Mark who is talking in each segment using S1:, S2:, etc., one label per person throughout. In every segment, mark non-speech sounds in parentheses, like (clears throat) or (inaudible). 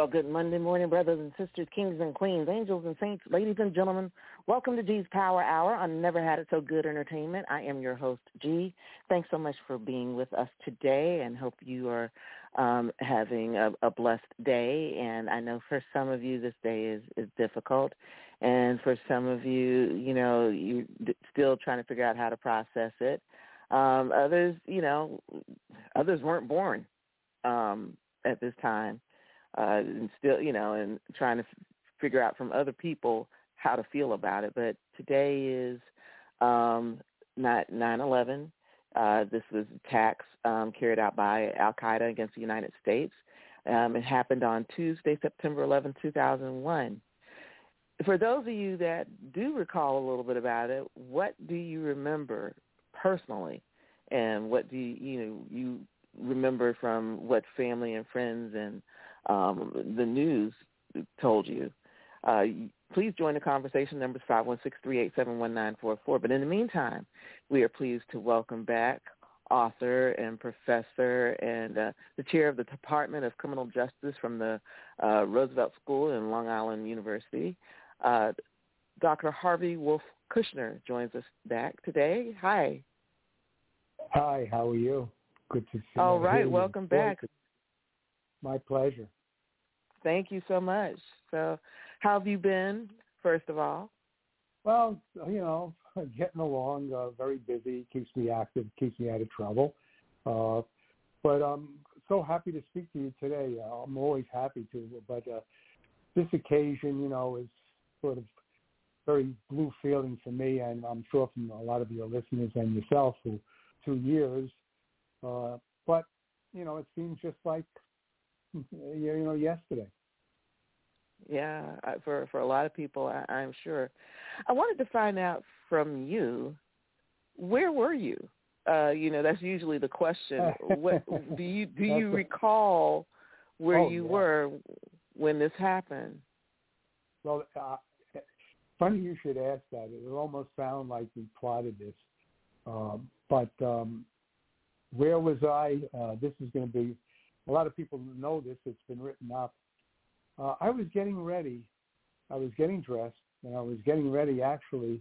S1: Well, good Monday morning, brothers and sisters, kings and queens, angels and saints, ladies and gentlemen. Welcome to G's Power Hour on Never Had It So Good Entertainment. I am your host, G. Thanks so much for being with us today and hope you are um, having a, a blessed day. And I know for some of you this day is, is difficult. And for some of you, you know, you're still trying to figure out how to process it. Um, others, you know, others weren't born um, at this time uh, and still, you know, and trying to f- figure out from other people how to feel about it. But today is um, not 9/11. Uh, this was attacks um, carried out by Al Qaeda against the United States. Um, it happened on Tuesday, September 11, 2001. For those of you that do recall a little bit about it, what do you remember personally, and what do you you know you remember from what family and friends and um, the news told you. Uh, please join the conversation. Number is 516-387-1944. But in the meantime, we are pleased to welcome back author and professor and uh, the chair of the Department of Criminal Justice from the uh, Roosevelt School in Long Island University. Uh, Dr. Harvey Wolf Kushner joins us back today. Hi.
S2: Hi, how are you? Good to see you.
S1: All right, welcome back.
S2: My pleasure.
S1: Thank you so much. So how have you been, first of all?
S2: Well, you know, (laughs) getting along, uh, very busy, keeps me active, keeps me out of trouble. Uh, but I'm so happy to speak to you today. Uh, I'm always happy to, but uh, this occasion, you know, is sort of very blue feeling for me, and I'm sure from a lot of your listeners and yourself for two years. Uh, but you know, it seems just like you know yesterday.
S1: Yeah, for for a lot of people, I, I'm sure. I wanted to find out from you, where were you? Uh, you know, that's usually the question. what (laughs) do you do you recall where
S2: Oh,
S1: you
S2: yeah.
S1: were when this happened?
S2: Well, uh, funny you should ask that. It almost sound like we plotted this. Um, but um, where was I? Uh, this is going to be. A lot of people know this. It's been written up. Uh, I was getting ready. I was getting dressed, and I was getting ready actually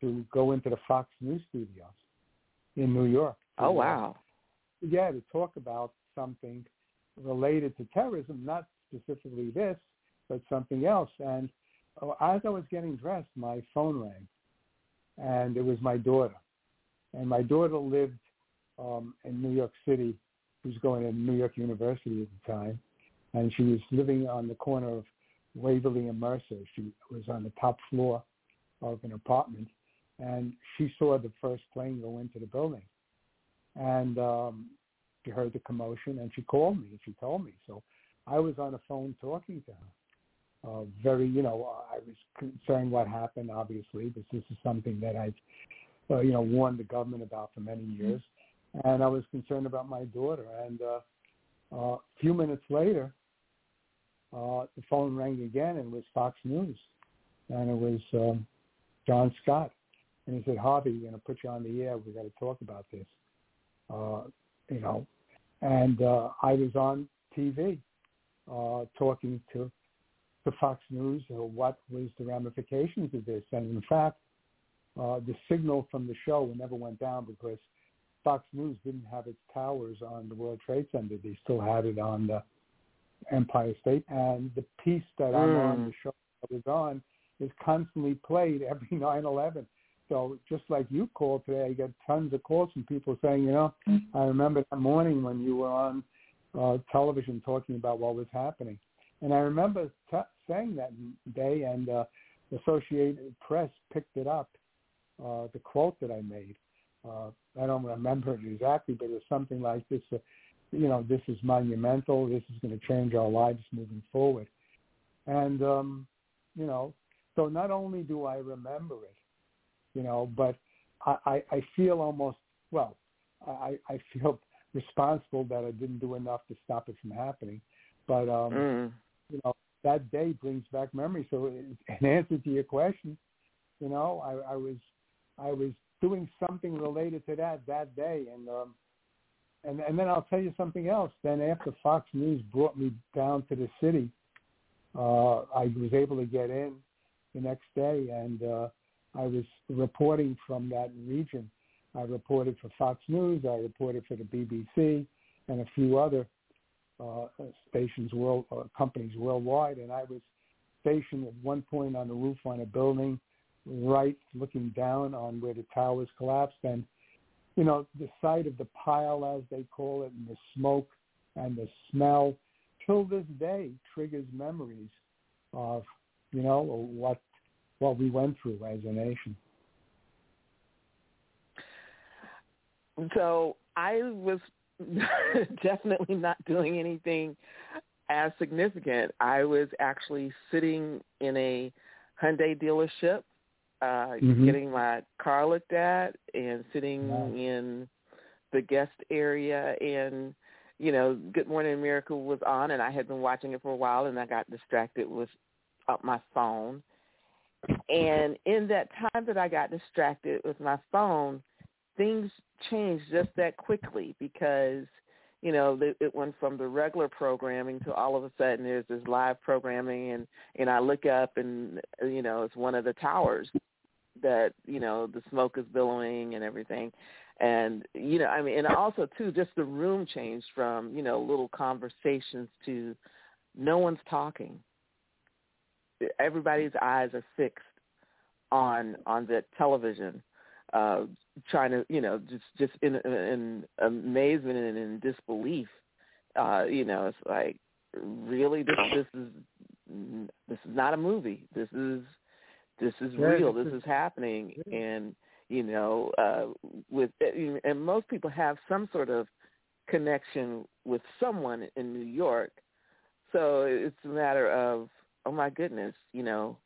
S2: to go into the Fox News studios in New York.
S1: Oh
S2: uh,
S1: wow.
S2: yeah, to talk about something related to terrorism, not specifically this, but something else. And uh, as I was getting dressed, my phone rang, and it was my daughter. And my daughter lived um, in New York City. Was going to New York University at the time, and she was living on the corner of Waverly and Mercer. She was on the top floor of an apartment, and she saw the first plane go into the building. And um, she heard the commotion, and she called me and she told me. So I was on the phone talking to her. Uh, very, you know, I was concerned what happened. Obviously, this, this is something that I've, uh, you know, warned the government about for many years, and I was concerned about my daughter. And uh, uh, a few minutes later, uh, the phone rang again, and it was Fox News, and it was um, John Scott, and he said, "Harvey, we're going to put you on the air. We got to talk about this." Uh, you know, and uh, I was on TV uh, talking to to Fox News uh, what was the ramifications of this, and in fact, uh, the signal from the show never went down because Fox News didn't have its towers on the World Trade Center. They still had it on the Empire State, and the piece that I'm on
S1: Mm.
S2: the show I was on is constantly played (laughs) every 9/11. So just like you called today, I get tons of calls from people saying, you know, I remember that morning when you were on uh, television talking about what was happening, and I remember t- saying that day, and uh, Associated Press picked it up, uh, the quote that I made. Uh, I don't remember it exactly, but it was something like this. Uh, you know, this is monumental. This is going to change our lives moving forward. And, um, you know, so not only do I remember it, you know, but I, I, I feel almost, well, I, I feel (laughs) responsible that I didn't do enough to stop it from happening. But, um,
S1: Mm.
S2: you know, that day brings back memories. So (laughs) in answer to your question, you know, I, I was, I was doing something related to that that day. And, um, and and then I'll tell you something else. Then after Fox News brought me down to the city, uh, I was able to get in the next day, and uh, I was reporting from that region. I reported for Fox News. I reported for the BBC and a few other uh, stations, world uh, companies worldwide. And I was stationed at one point on the roof on a building, right looking down on where the towers collapsed, and you know, the sight of the pile, as they call it, and the smoke and the smell, till this day triggers memories of, you know, what what we went through as a nation.
S1: So I was (laughs) definitely not doing anything as significant. I was actually sitting in a Hyundai dealership uh
S2: Mhm.
S1: getting my car looked at and sitting in the guest area. And you know good morning america was on and i had been watching it for a while and i got distracted with uh, my phone. And in that time that i got distracted with my phone things changed just that quickly because you know the- it went from the regular programming to all of a sudden there's this live programming and and I look up and you know it's one of the towers that you know the smoke is billowing and everything. And you know I mean and also too just the room changed from you know little conversations to no one's talking. Everybody's eyes are fixed on on the television uh trying to you know just just in in amazement and in disbelief uh you know it's like really this this is this is not a movie. This is this is
S2: Yeah,
S1: real
S2: this
S1: this
S2: is-
S1: is happening
S2: Yeah.
S1: and you know uh with and most people have some sort of connection with someone in New York so it's a matter of oh my goodness you know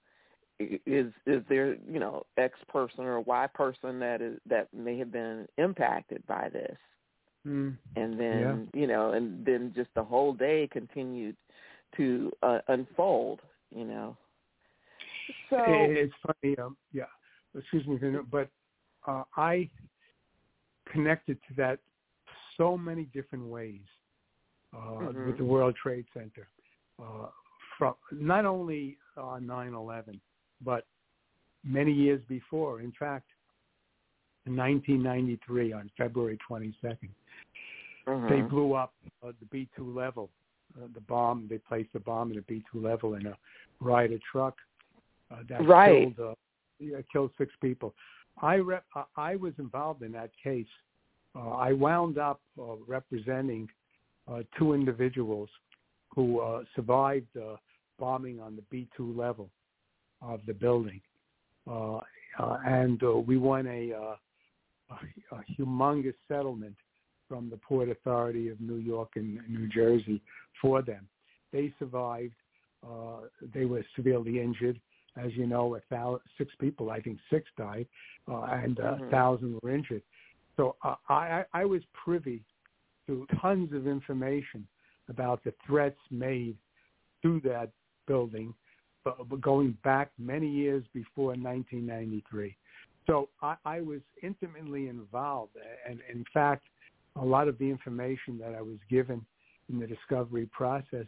S1: is is there you know X person or Y person that is that may have been impacted by this,
S2: Mm.
S1: and then you know, and then just the whole day continued to uh, unfold, you know. (laughs) So
S2: It's funny, um, yeah. Excuse me, but uh, I connected to that so many different ways uh,
S1: Mhm.
S2: with the World Trade Center. Uh, from not only on 9/11, but many years before. In fact, in 1993, on February 22nd,
S1: mhm.
S2: they blew up uh, the B2 level. Uh, the bomb, they placed a bomb in a B2 level in a Ryder truck uh, that
S1: Right.
S2: killed uh, yeah, killed six people. I rep, uh, I was involved in that case. Uh, I wound up uh, representing uh, two individuals who uh, survived uh, bombing on the B2 level of the building, uh, uh, and uh, we won a, uh, a, a humongous settlement from the Port Authority of New York and New Jersey for them. They survived. Uh, they were severely injured. As you know, a thousand, six people, I think six died, uh, and uh,
S1: Mhm.
S2: thousand were injured. So uh, I, I was privy to tons of information about the threats made to that building, but but going back many years before 1993. So I, I was intimately involved, and in fact, a lot of the information that I was given in the discovery process,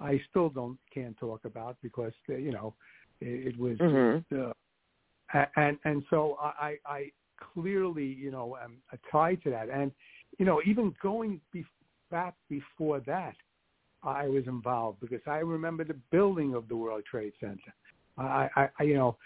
S2: I still don't can't talk about because uh, you know it, it was
S1: Mhm.
S2: uh, and and so I, I clearly you know am tied to that, and you know even going be, back before that, I was involved because I remember the building of the World Trade Center. I, I, I you know,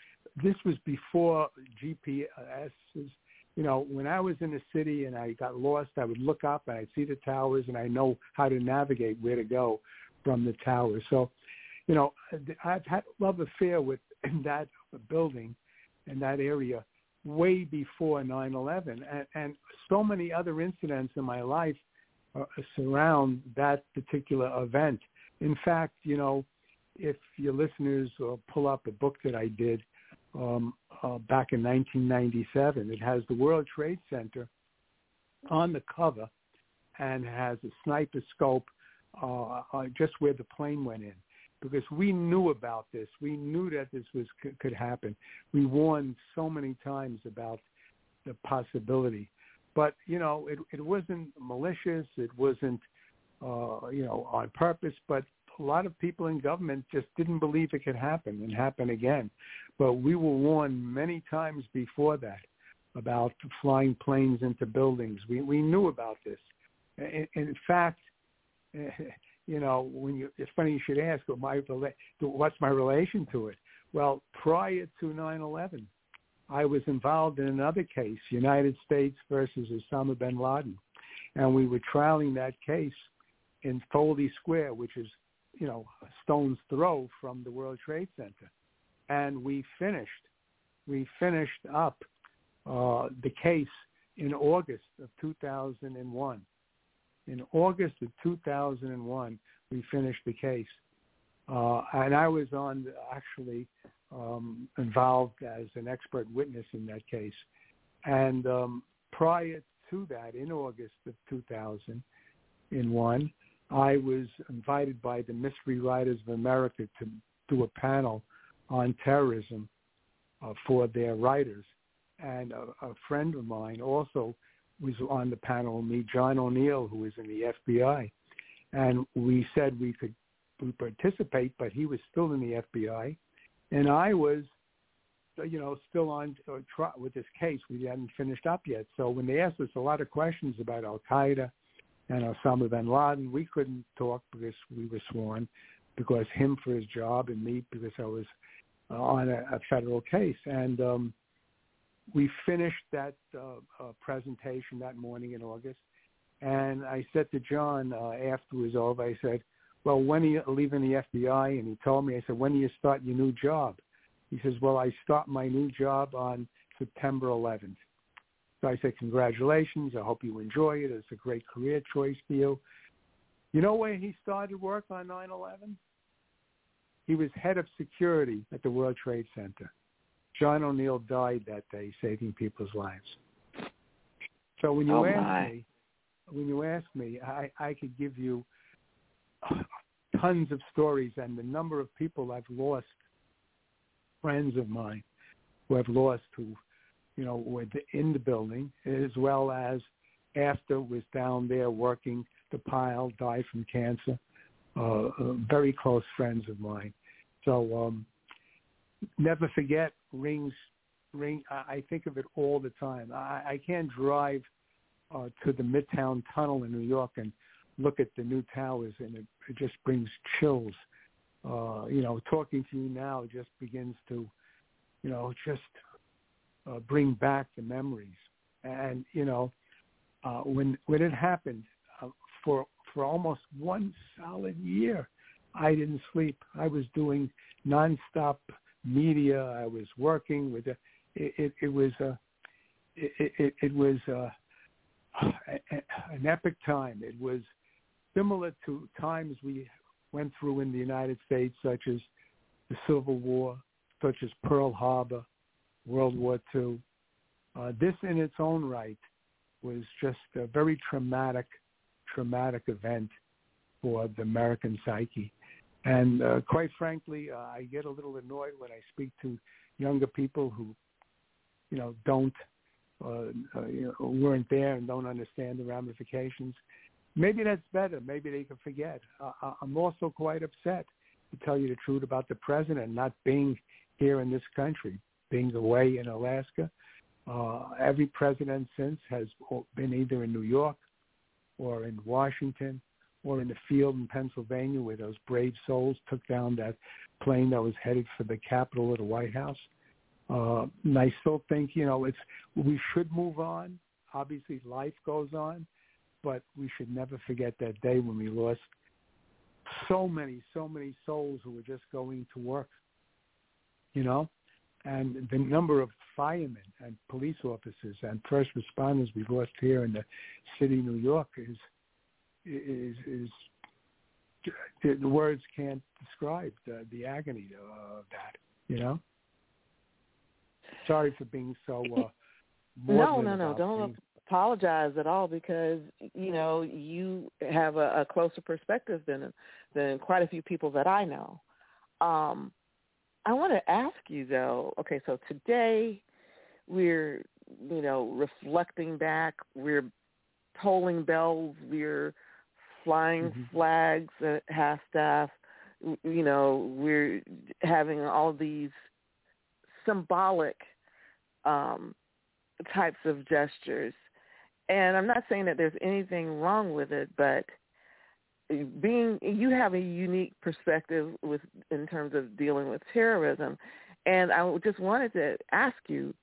S2: this was before GPS. You know, when I was in the city and I got lost, I would look up and I'd see the towers and I know how to navigate where to go from the towers. So, you know, I've had love affair with (clears throat) that building and that area way before 9/11, and, and so many other incidents in my life uh, surround that particular event. In fact, you know, if your listeners uh, pull up a book that I did um, uh, back in 1997, it has the World Trade Center on the cover and has a sniper scope uh, uh, just where the plane went in because we knew about this. We knew that this was could happen. We warned so many times about the possibility, but you know, it it wasn't malicious. It wasn't, uh, you know, on purpose. But a lot of people in government just didn't believe it could happen and happen again. But we were warned many times before that about flying planes into buildings. We we knew about this. In, in fact, (laughs) you know, when you, it's funny you should ask what my what's my relation to it. Well, prior to 9/11, I was involved in another case, United States versus Osama bin Laden, and we were trialing that case in Foley Square, which is, you know, a stone's throw from the World Trade Center, and we finished. We finished up uh, the case in August of 2001 in August of 2001, we finished the case. Uh, and I was on actually um, involved as an expert witness in that case. And um, prior to that, in August of 2001, I was invited by the Mystery Writers of America to do a panel on terrorism uh, for their writers. And a, a friend of mine also was on the panel me, John O'Neill, who was in the FBI, and we said we could we participate, but he was still in the FBI, and I was, you know, still on uh, with this case. We hadn't finished up yet. So when they asked us a lot of questions about Al Qaeda and Osama bin Laden, we couldn't talk because we were sworn, because him for his job and me because I was uh, on a, a federal case, and um, we finished that uh, uh, presentation that morning in August, and I said to John uh, after it was over, I said, "Well, when are you leaving the FBI?" And he told me, I said, "When do you start your new job?" He says, "Well, I start my new job on September 11th." So I said, "Congratulations! I hope you enjoy it. It's a great career choice for you." You know where he started work on 9/11? He was head of security at the World Trade Center. John O'Neill died that day, saving people's lives. So when you
S1: oh
S2: ask
S1: my.
S2: me, when you ask me, I, I could give you tons of stories and the number of people I've lost, friends of mine who I've lost who, you know, were in the building as well as after was down there working the pile, died from cancer. Uh, uh, very close friends of mine. So um, never forget rings ring I think of it all the time. I, I can't drive uh, to the Midtown Tunnel in New York and look at the new towers, and it, it just brings chills. Uh, you know, talking to you now just begins to, you know, just uh, bring back the memories. And you know, uh, when when it happened, uh, for for almost one solid year, I didn't sleep. I was doing nonstop media. I was working with it. It, was a it, it, it was a, (sighs) an epic time. It was similar to times we went through in the United States, such as the Civil War, such as Pearl Harbor, World War II. Uh, this in its own right was just a very traumatic, traumatic event for the American psyche. And uh, quite frankly, uh, I get a little annoyed when I speak to younger people who, you know, don't, uh, uh, you know, weren't there and don't understand the ramifications. Maybe that's better. Maybe they can forget. Uh, I'm also quite upset, to tell you the truth, about the president not being here in this country, being away in Alaska. Uh, every president since has been either in New York or in Washington or in the field in Pennsylvania where those brave souls took down that plane that was headed for the Capitol or the White House. Uh, and I still think, you know, it's we should move on. Obviously, life goes on, but we should never forget that day when we lost so many, so many souls who were just going to work. You know, and the number of firemen and police officers and first responders we lost here in the city of New York is is is the words can't describe the, the agony of that. You know. Sorry for being so. Uh, (laughs)
S1: no, no, no. Don't
S2: things.
S1: apologize at all because you know you have a, a closer perspective than than quite a few people that I know. Um, I want to ask you though. Okay, so today we're you know reflecting back. We're tolling bells. We're flying
S2: Mhm.
S1: flags at half staff. You know, we're having all these symbolic um, types of gestures. And I'm not saying that there's anything wrong with it, but being you have a unique perspective with in terms of dealing with terrorism, and I just wanted to ask you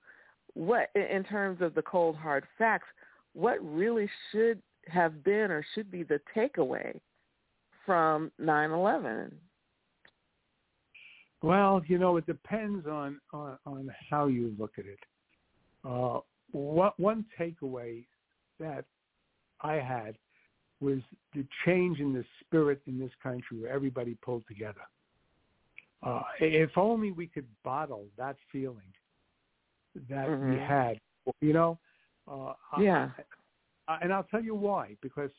S1: what, in terms of the cold hard facts, what really should have been or should be the takeaway from 9/11?
S2: Well, you know, it depends on on, on how you look at it. Uh, what one takeaway that I had was the change in the spirit in this country where everybody pulled together. Uh, if only we could bottle that feeling that we
S1: Mhm.
S2: had, you know. Uh,
S1: Yeah.
S2: I- and I'll tell you why. Because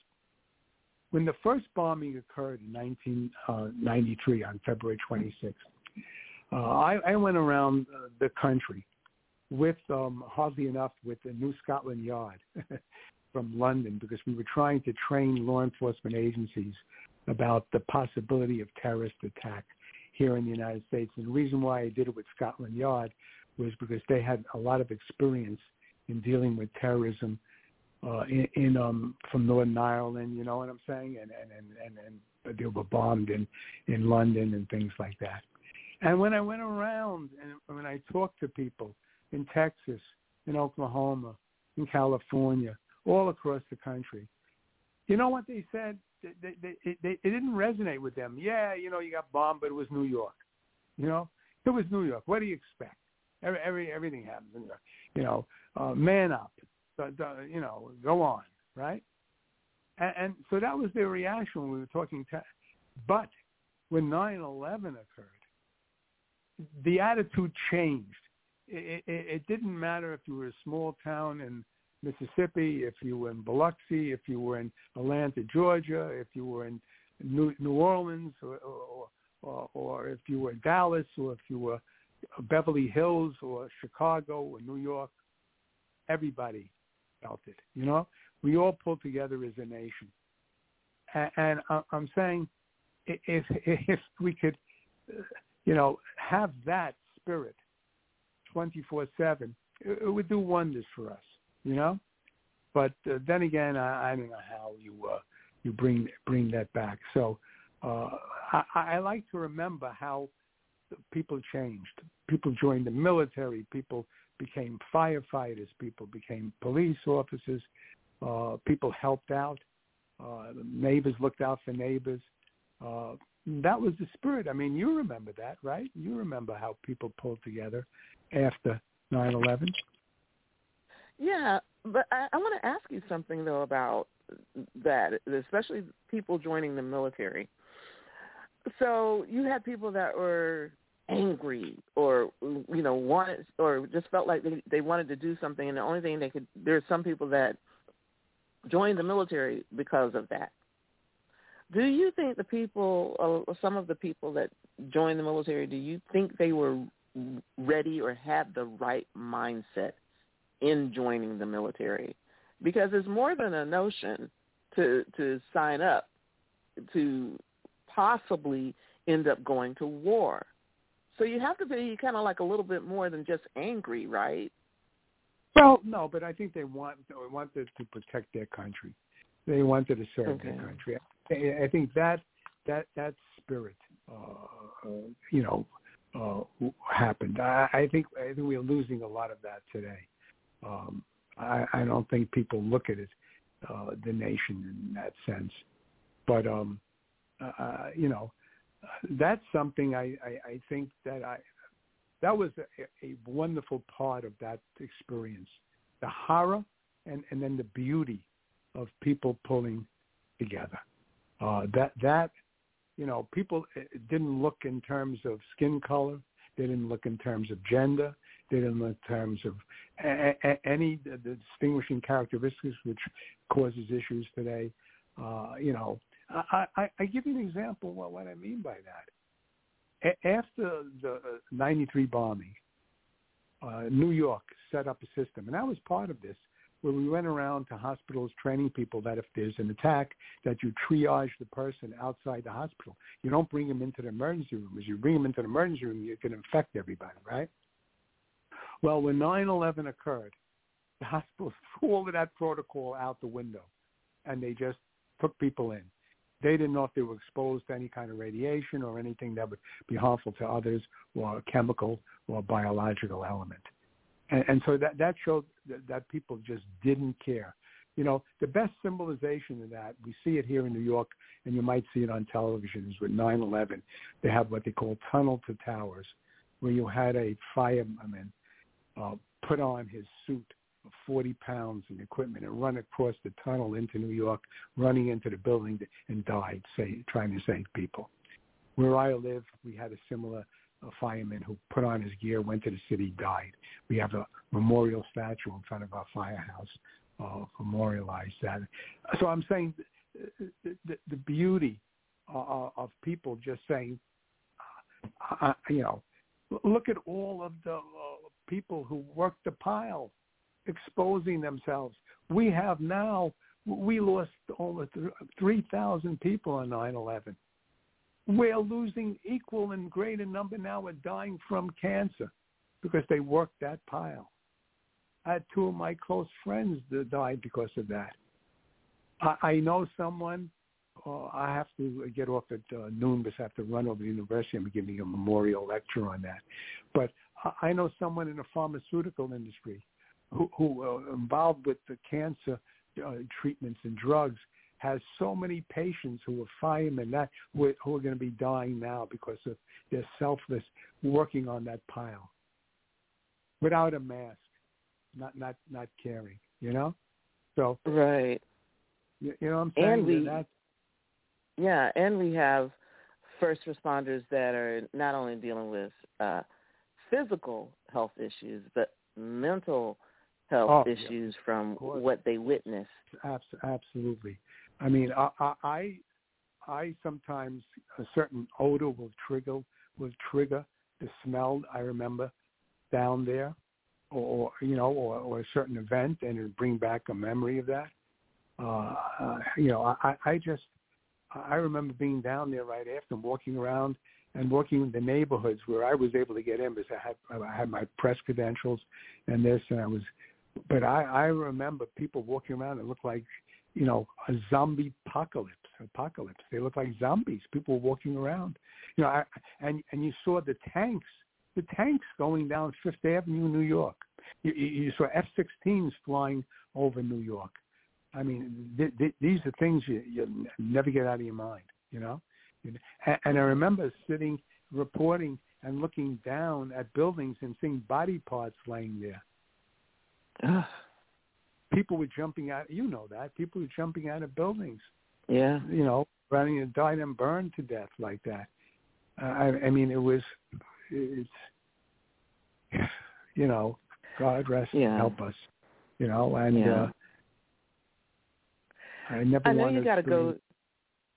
S2: when the first bombing occurred in 1993 on February 26th, uh, I, I went around uh, the country with um, hardly enough with the New Scotland Yard (laughs) from London because we were trying to train law enforcement agencies about the possibility of terrorist attack here in the United States. And the reason why I did it with Scotland Yard was because they had a lot of experience in dealing with terrorism uh, in, in um, from Northern Ireland. You know what I'm saying? And and and and, and they were bombed in in London and things like that. And when I went around and when I talked to people in Texas, in Oklahoma, in California, all across the country, you know what they said? They, they, they, they, it didn't resonate with them. Yeah, you know, you got bombed, but it was New York. You know, it was New York. What do you expect? Every, every everything happens in New York. You know, uh, man up. You know, go on, right? And, and so that was their reaction when we were talking. Te- but when 9/11 occurred, the attitude changed. It, it, it didn't matter if you were a small town in Mississippi, if you were in Biloxi, if you were in Atlanta, Georgia, if you were in New, New Orleans, or, or, or, or if you were in Dallas, or if you were Beverly Hills, or Chicago, or New York. Everybody felt it. You know, we all pulled together as a nation. And, and I'm saying, if (laughs) if we could, you know, have that spirit 24/7, it would do wonders for us. You know, but uh, then again, I, I don't know how you uh, you bring bring that back. So uh, I, I like to remember how people changed. People joined the military. People became firefighters. People became police officers. Uh, people helped out. Uh, neighbors looked out for neighbors. Uh, that was the spirit. I mean, you remember that, right? You remember how people pulled together after 9/11.
S1: Yeah, but I, I want to ask you something though about that, especially people joining the military. So you had people that were angry or you know wanted or just felt like they they wanted to do something and the only thing they could there's some people that joined the military because of that. Do you think the people uh, some of the people that joined the military do you think they were ready or had the right mindset in joining the military? Because it's more than a notion to to sign up to possibly end up going to war so you have to be kind of like a little bit more than just angry, right?
S2: Well, no, but I think they want they wanted to protect their country. They wanted to serve
S1: Okay.
S2: their country. I, I think that that that spirit, uh, uh, you know, uh, happened. I, I think I think we're losing a lot of that today. Um, I, I don't think people look at it, uh, the nation in that sense. But um, uh, you know, that's something I, I, I think that I that was a, a wonderful part of that experience. The horror and, and then the beauty of people pulling together. Uh, that that you know, people uh, didn't look in terms of skin color. They didn't look in terms of gender. They didn't look in terms of a, a, any the distinguishing characteristics which causes issues today. Uh, you know, I, I, I give you an example of what, I mean by that. A- after the uh, 93 bombing, uh, New York set up a system, and I was part of this, where we went around to hospitals training people that if there's an attack, that you triage the person outside the hospital. You don't bring them into the emergency room. As you bring them into the emergency room, you can infect everybody, right? Well, when 9/11 occurred, the hospitals (laughs) threw all of that protocol out the window, and they just took people in. They didn't know if they were exposed to any kind of radiation or anything that would be harmful to others, or a chemical or biological element. And, and so that that showed that, that people just didn't care. You know, the best symbolization of that, we see it here in New York, and you might see it on television, is with 9/11. They have what they call tunnel to towers, where you had a fireman uh, put on his suit of 40 pounds and equipment and run across the tunnel into New York, running into the building and died, say, trying to save people. Where I live, we had a similar uh, fireman who put on his gear, went to the city, died. We have a memorial statue in front of our firehouse, uh, memorialized that. So I'm saying the, the, the beauty uh, of people just saying, uh, you know, look at all of the uh, people who worked the pile exposing themselves. We have now, we lost over 3,000 people on 9-11. We're losing equal and greater number now are dying from cancer because they worked that pile. I had two of my close friends that died because of that. I, I know someone, uh, I have to get off at uh, noon because I have to run over to the university. I'm giving a memorial lecture on that. But I, I know someone in the pharmaceutical industry who, who uh, involved with the cancer uh, treatments and drugs has so many patients who are firemen that who are, who are going to be dying now because of their selfless working on that pile without a mask, not not not caring, you know. So
S1: Right.
S2: you, you know what I'm saying?
S1: And we-
S2: that,
S1: Yeah, and we have first responders that are not only dealing with uh, physical health issues, but mental health
S2: Oh, yeah.
S1: issues from what they witnessed.
S2: Absolutely. I mean, I, I, I, I sometimes a certain odor will trigger will trigger the smell. I remember down there, or, or you know, or, or a certain event, and it bring back a memory of that. Uh, uh, you know, I, I just I remember being down there right after, walking around and working in the neighborhoods where I was able to get in because I had I had my press credentials and this, and I was. But I I remember people walking around that looked like you know, a zombie apocalypse. Apocalypse. They looked like zombies. People walking around. You know, I, and and you saw the tanks, the tanks going down Fifth Avenue, New York. You, you saw F-16s flying over New York. I mean, th- th- these are things you you never get out of your mind. You know, and, and I remember sitting reporting and looking down at buildings and seeing body parts laying there. People were jumping out. You know that people were jumping out of buildings.
S1: yeah.
S2: You know, running and died and burned to death like that. Uh, I, I mean, it was. It's. (sighs) You know, God rest and
S1: Yeah.
S2: help us. You know, and
S1: Yeah.
S2: uh, I never
S1: I know you got to go.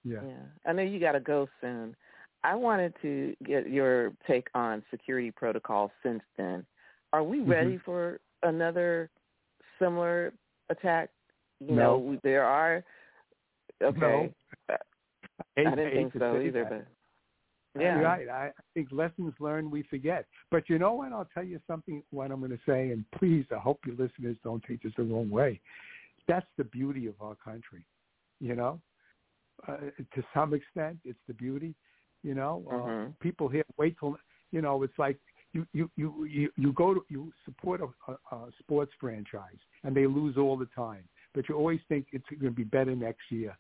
S2: Yeah.
S1: Yeah, I know you got to go soon. I wanted to get your take on security protocols since then. Are we
S2: Mm-hmm.
S1: ready for another similar attack? You
S2: No.
S1: know, there are. Okay,
S2: I
S1: I didn't think so either,
S2: that.
S1: but yeah,
S2: Right. I think lessons learned we forget. But you know what? I'll tell you something. What I'm going to say, and please, I hope your listeners don't take this the wrong way. That's the beauty of our country. You know, uh, to some extent, it's the beauty. You know, uh, people here wait till you know. It's like you you you you, go to you support a, a, a sports franchise and they lose all the time, but you always think it's going to be better next year.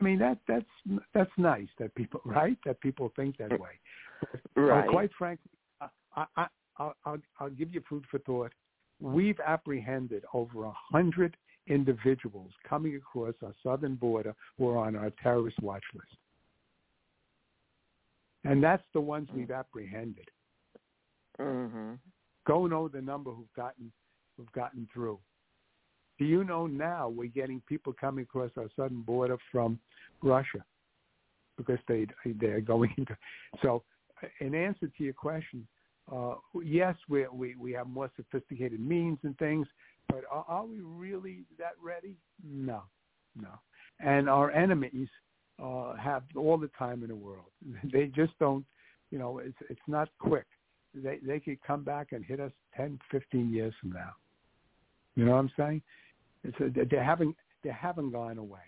S2: I mean that that's that's nice that people (laughs) right that people think that way.
S1: Uh, right.
S2: But quite frankly, uh, I, I, I'll, I'll, I'll give you food for thought. We've apprehended over a hundred individuals coming across our southern border who are on our terrorist watch list, and that's the ones we've mm. apprehended.
S1: Mhm.
S2: Go know the number who've gotten who've gotten through. Do you know now we're getting people coming across our southern border from Russia because they they're going into so in answer to your question, uh, yes, we we we have more sophisticated means and things, but are, are we really that ready? No, no. And our enemies uh, have all the time in the world. (laughs) They just don't, you know, it's it's not quick. They they could come back and hit us 10, 15 years from now. You know what I'm saying? It's a, they haven't they haven't gone away.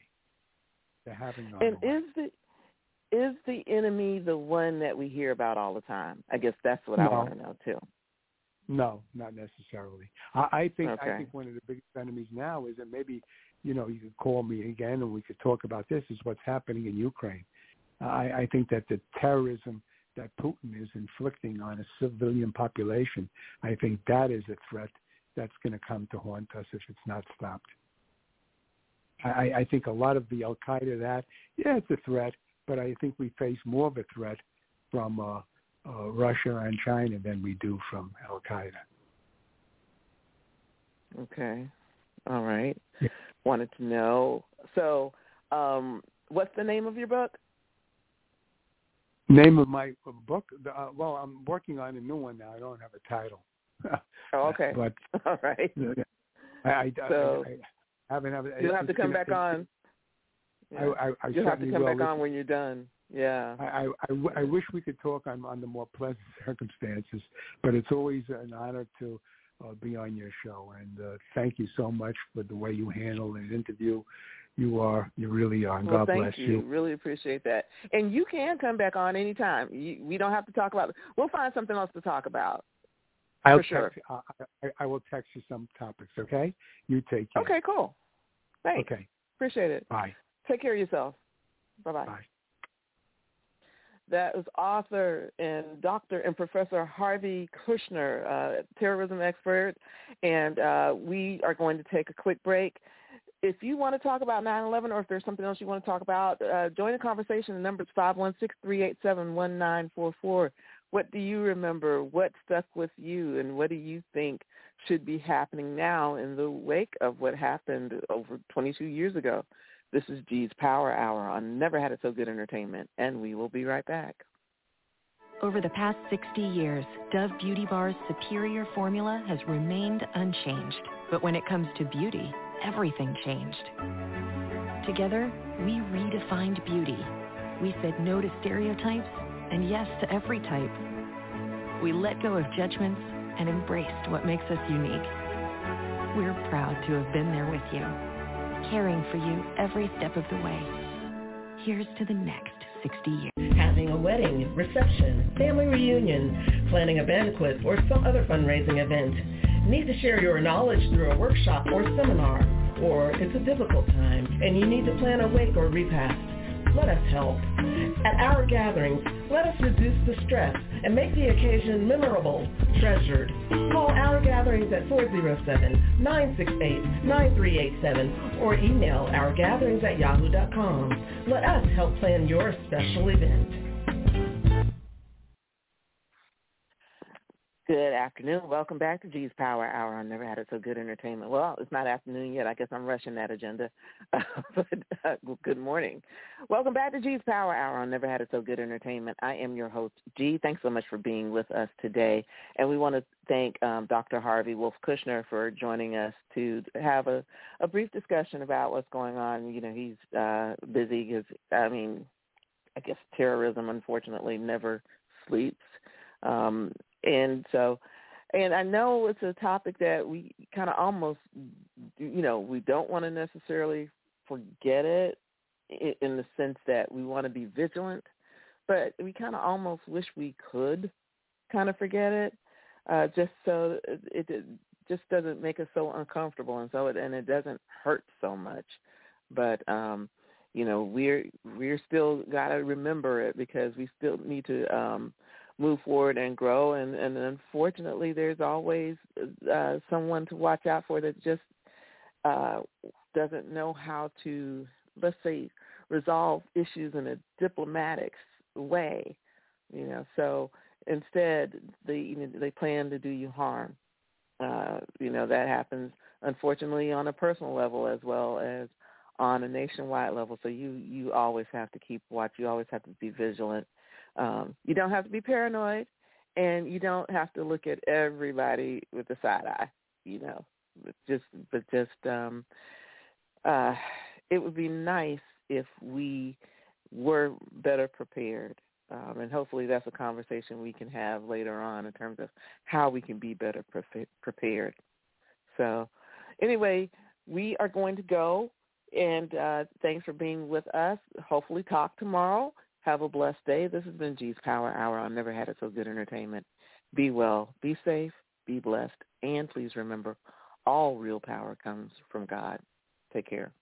S2: They haven't gone
S1: And
S2: away.
S1: is the is the enemy the one that we hear about all the time? I guess that's what I want to know too.
S2: No, not necessarily. I, I think
S1: Okay.
S2: I think one of the biggest enemies now is that maybe you know you could call me again and we could talk about this is what's happening in Ukraine. I, I think that the terrorism that Putin is inflicting on a civilian population, I think that is a threat that's going to come to haunt us if it's not stopped. I, I think a lot of the Al Qaeda that yeah, it's a threat, but I think we face more of a threat from uh, uh, Russia and China than we do from Al Qaeda.
S1: Okay. All right.
S2: Yeah.
S1: Wanted to know. So, um, what's the name of your book?
S2: Name of my book? Uh, well, I'm working on a new one now. I don't have a title.
S1: Oh, okay. (laughs)
S2: but (laughs)
S1: All right.
S2: I, I,
S1: So-
S2: I, I haven't have.
S1: You'll have to come back on.
S2: I,
S1: Yeah.
S2: I, I
S1: You'll have to come back on when you're done. Yeah.
S2: I, I, I wish we could talk on, on the more pleasant (laughs) circumstances, but it's always an honor to uh, be on your show. And uh, thank you so much for the way you handle an interview. You are, you really are. And
S1: Well,
S2: God
S1: thank
S2: bless
S1: you. Really appreciate that. And you can come back on anytime. You, we don't have to talk about. We'll find something else to talk about.
S2: I'll
S1: for sure.
S2: text, I, I, I will text you some topics. Okay. You take care.
S1: Okay. Cool. Thanks.
S2: Okay.
S1: Appreciate it.
S2: Bye.
S1: Take care of yourself. Bye bye.
S2: Bye.
S1: That was author and Dr. and Professor Harvey Kushner, uh, terrorism expert, and uh, we are going to take a quick break. If you want to talk about 9/11, or if there's something else you want to talk about, uh, join the conversation. The number is five one six three eight seven one nine four four. What do you remember? What stuck with you, and what do you think should be happening now in the wake of what happened over 22 years ago? This is G's Power Hour on Never Had It So Good Entertainment, and we will be right back.
S3: Over the past 60 years, Dove Beauty Bar's superior formula has remained unchanged. But when it comes to beauty, everything changed. Together, we redefined beauty. We said no to stereotypes and yes to every type. We let go of judgments and embraced what makes us unique. We're proud to have been there with you, caring for you every step of the way. Here's to the next 60 years.
S4: having a wedding, reception, family reunion, planning a banquet, or some other fundraising event. Need to share your knowledge through a workshop or seminar, or it's a difficult time and you need to plan a wake or repast. Let us help. At our gatherings, let us reduce the stress and make the occasion memorable, treasured. Call our gatherings at 407-968-9387 or email ourgatherings at yahoo.com. Let us help plan your special event.
S1: Good afternoon. Welcome back to G's Power Hour on Never Had It So Good Entertainment. Well, it's not afternoon yet. I guess I'm rushing that agenda. (laughs) but uh, good morning. Welcome back to G's Power Hour on Never Had It So Good Entertainment. I am your host, G. Thanks so much for being with us today. And we want to thank um, Dr. Harvey Wolf Kushner for joining us to have a, a brief discussion about what's going on. You know, he's uh, busy because, I mean, I guess terrorism, unfortunately, never sleeps. Um, and so, and I know it's a topic that we kind of almost, you know, we don't want to necessarily forget it, in the sense that we want to be vigilant, but we kind of almost wish we could kind of forget it, uh, just so it, it just doesn't make us so uncomfortable, and so it and it doesn't hurt so much. But um, you know, we're we're still got to remember it because we still need to um, move forward and grow. And, and unfortunately, there's always uh, someone to watch out for that just uh, doesn't know how to, let's say, resolve issues in a diplomatic way. You know, so instead they you know, they plan to do you harm. Uh, you know that happens unfortunately on a personal level as well as on a nationwide level. So you you always have to keep watch. You always have to be vigilant. Um, you don't have to be paranoid, and you don't have to look at everybody with a side eye. You know, but just but just um, uh, it would be nice if we were better prepared. Um, and hopefully that's a conversation we can have later on in terms of how we can be better pre- prepared. So anyway, we are going to go and uh, thanks for being with us. Hopefully talk tomorrow. Have a blessed day. This has been G's Power Hour I've Never Had It So Good Entertainment. Be well, be safe, be blessed, and please remember, all real power comes from God. Take care.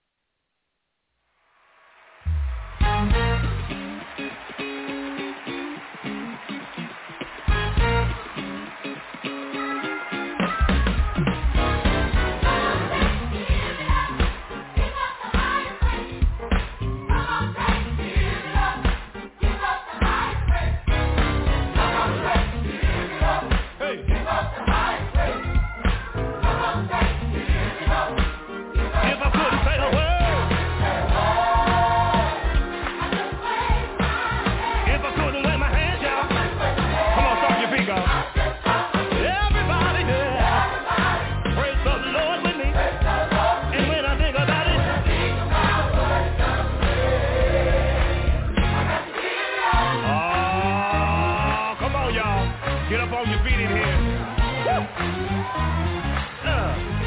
S5: This on your feet in uh.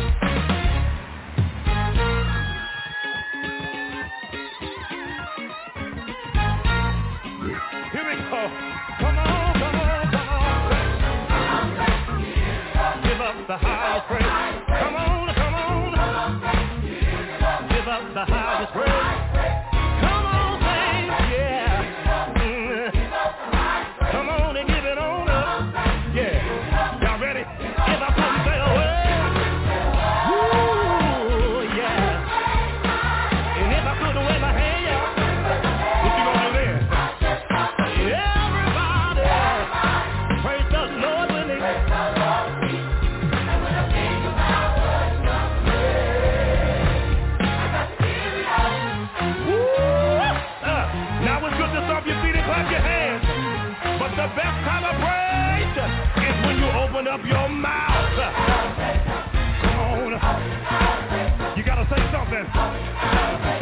S5: Trouble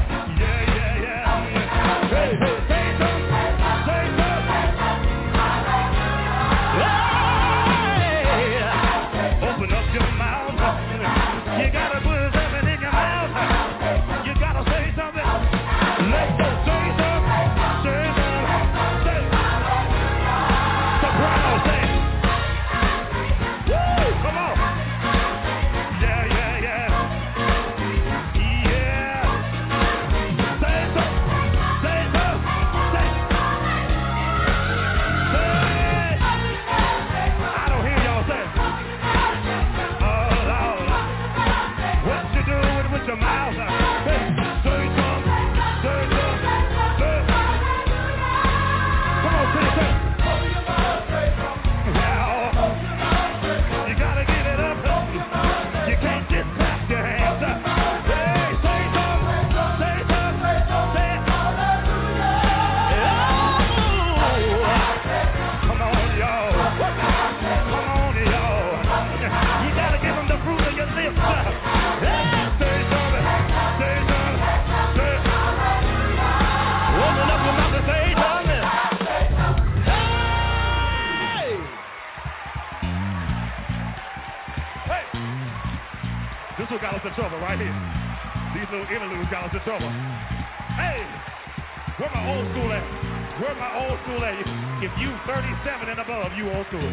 S5: right here. These little interludes us in trouble. Hey! Where my old school at? Where my old school at? If you 37 and above, you old school.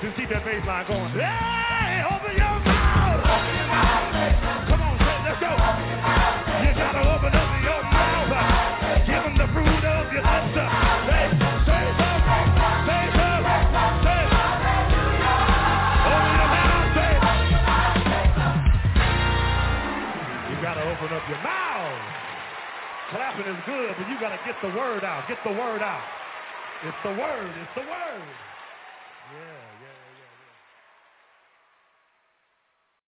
S5: Just keep that bass line going. Hey, open your mouth. Open your mouth. Come on, let's go. You gotta open up Clapping is good, but you gotta get the word out. Get the word out. It's the word. It's the word.